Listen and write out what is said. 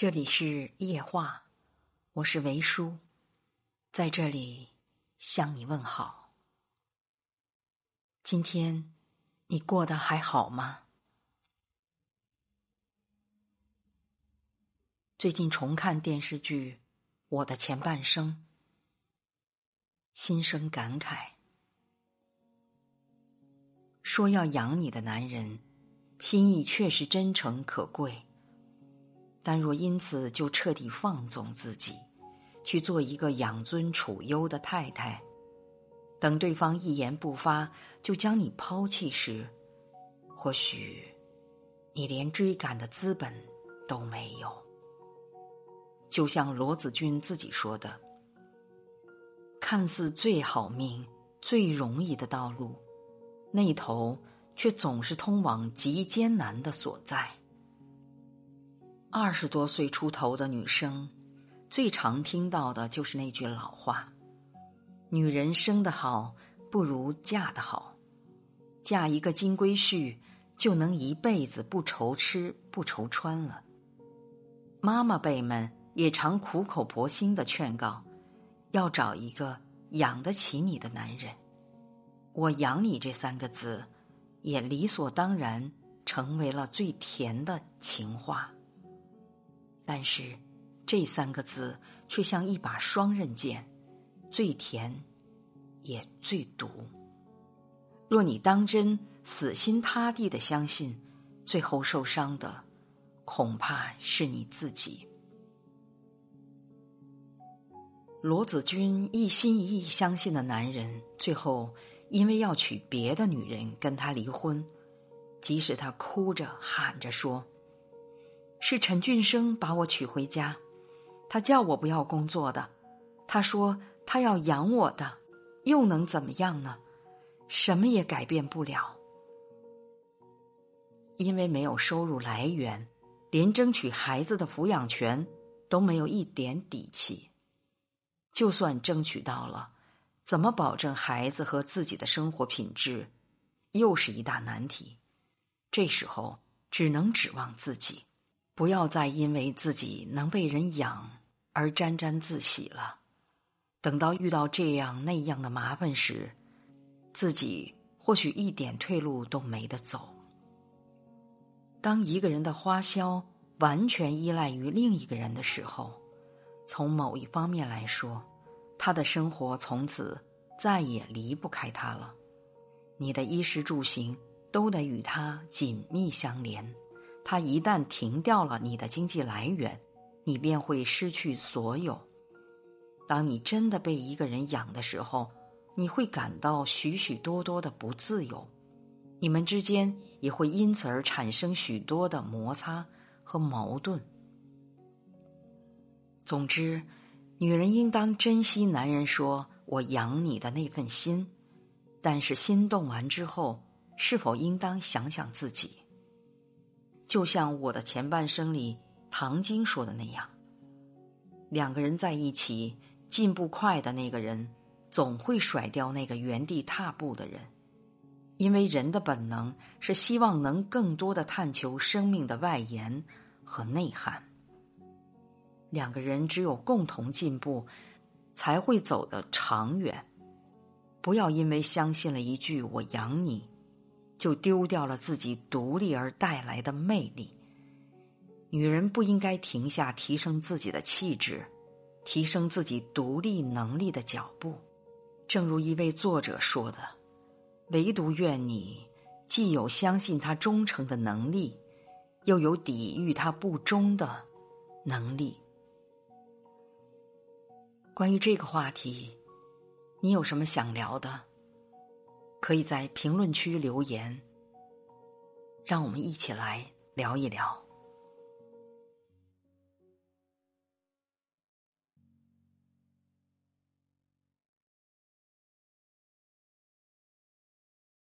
这里是夜话，我是维叔，在这里向你问好。今天你过得还好吗？最近重看电视剧《我的前半生》，心生感慨。说要养你的男人，心意确实真诚可贵。但若因此就彻底放纵自己，去做一个养尊处优的太太，等对方一言不发就将你抛弃时，或许你连追赶的资本都没有。就像罗子君自己说的：“看似最好命、最容易的道路，那头却总是通往极艰难的所在。”二十多岁出头的女生，最常听到的就是那句老话：“女人生得好，不如嫁得好。嫁一个金龟婿，就能一辈子不愁吃不愁穿了。”妈妈辈们也常苦口婆心的劝告，要找一个养得起你的男人。我养你这三个字，也理所当然成为了最甜的情话。但是，这三个字却像一把双刃剑，最甜，也最毒。若你当真死心塌地的相信，最后受伤的恐怕是你自己。罗子君一心一意相信的男人，最后因为要娶别的女人跟他离婚，即使他哭着喊着说。是陈俊生把我娶回家，他叫我不要工作的，他说他要养我的，又能怎么样呢？什么也改变不了，因为没有收入来源，连争取孩子的抚养权都没有一点底气。就算争取到了，怎么保证孩子和自己的生活品质，又是一大难题。这时候只能指望自己。不要再因为自己能被人养而沾沾自喜了。等到遇到这样那样的麻烦时，自己或许一点退路都没得走。当一个人的花销完全依赖于另一个人的时候，从某一方面来说，他的生活从此再也离不开他了。你的衣食住行都得与他紧密相连。他一旦停掉了你的经济来源，你便会失去所有。当你真的被一个人养的时候，你会感到许许多多的不自由，你们之间也会因此而产生许多的摩擦和矛盾。总之，女人应当珍惜男人说我养你的那份心，但是心动完之后，是否应当想想自己？就像我的前半生里唐晶说的那样，两个人在一起，进步快的那个人总会甩掉那个原地踏步的人，因为人的本能是希望能更多的探求生命的外延和内涵。两个人只有共同进步，才会走得长远。不要因为相信了一句“我养你”。就丢掉了自己独立而带来的魅力。女人不应该停下提升自己的气质，提升自己独立能力的脚步。正如一位作者说的：“唯独愿你既有相信他忠诚的能力，又有抵御他不忠的能力。”关于这个话题，你有什么想聊的？可以在评论区留言，让我们一起来聊一聊。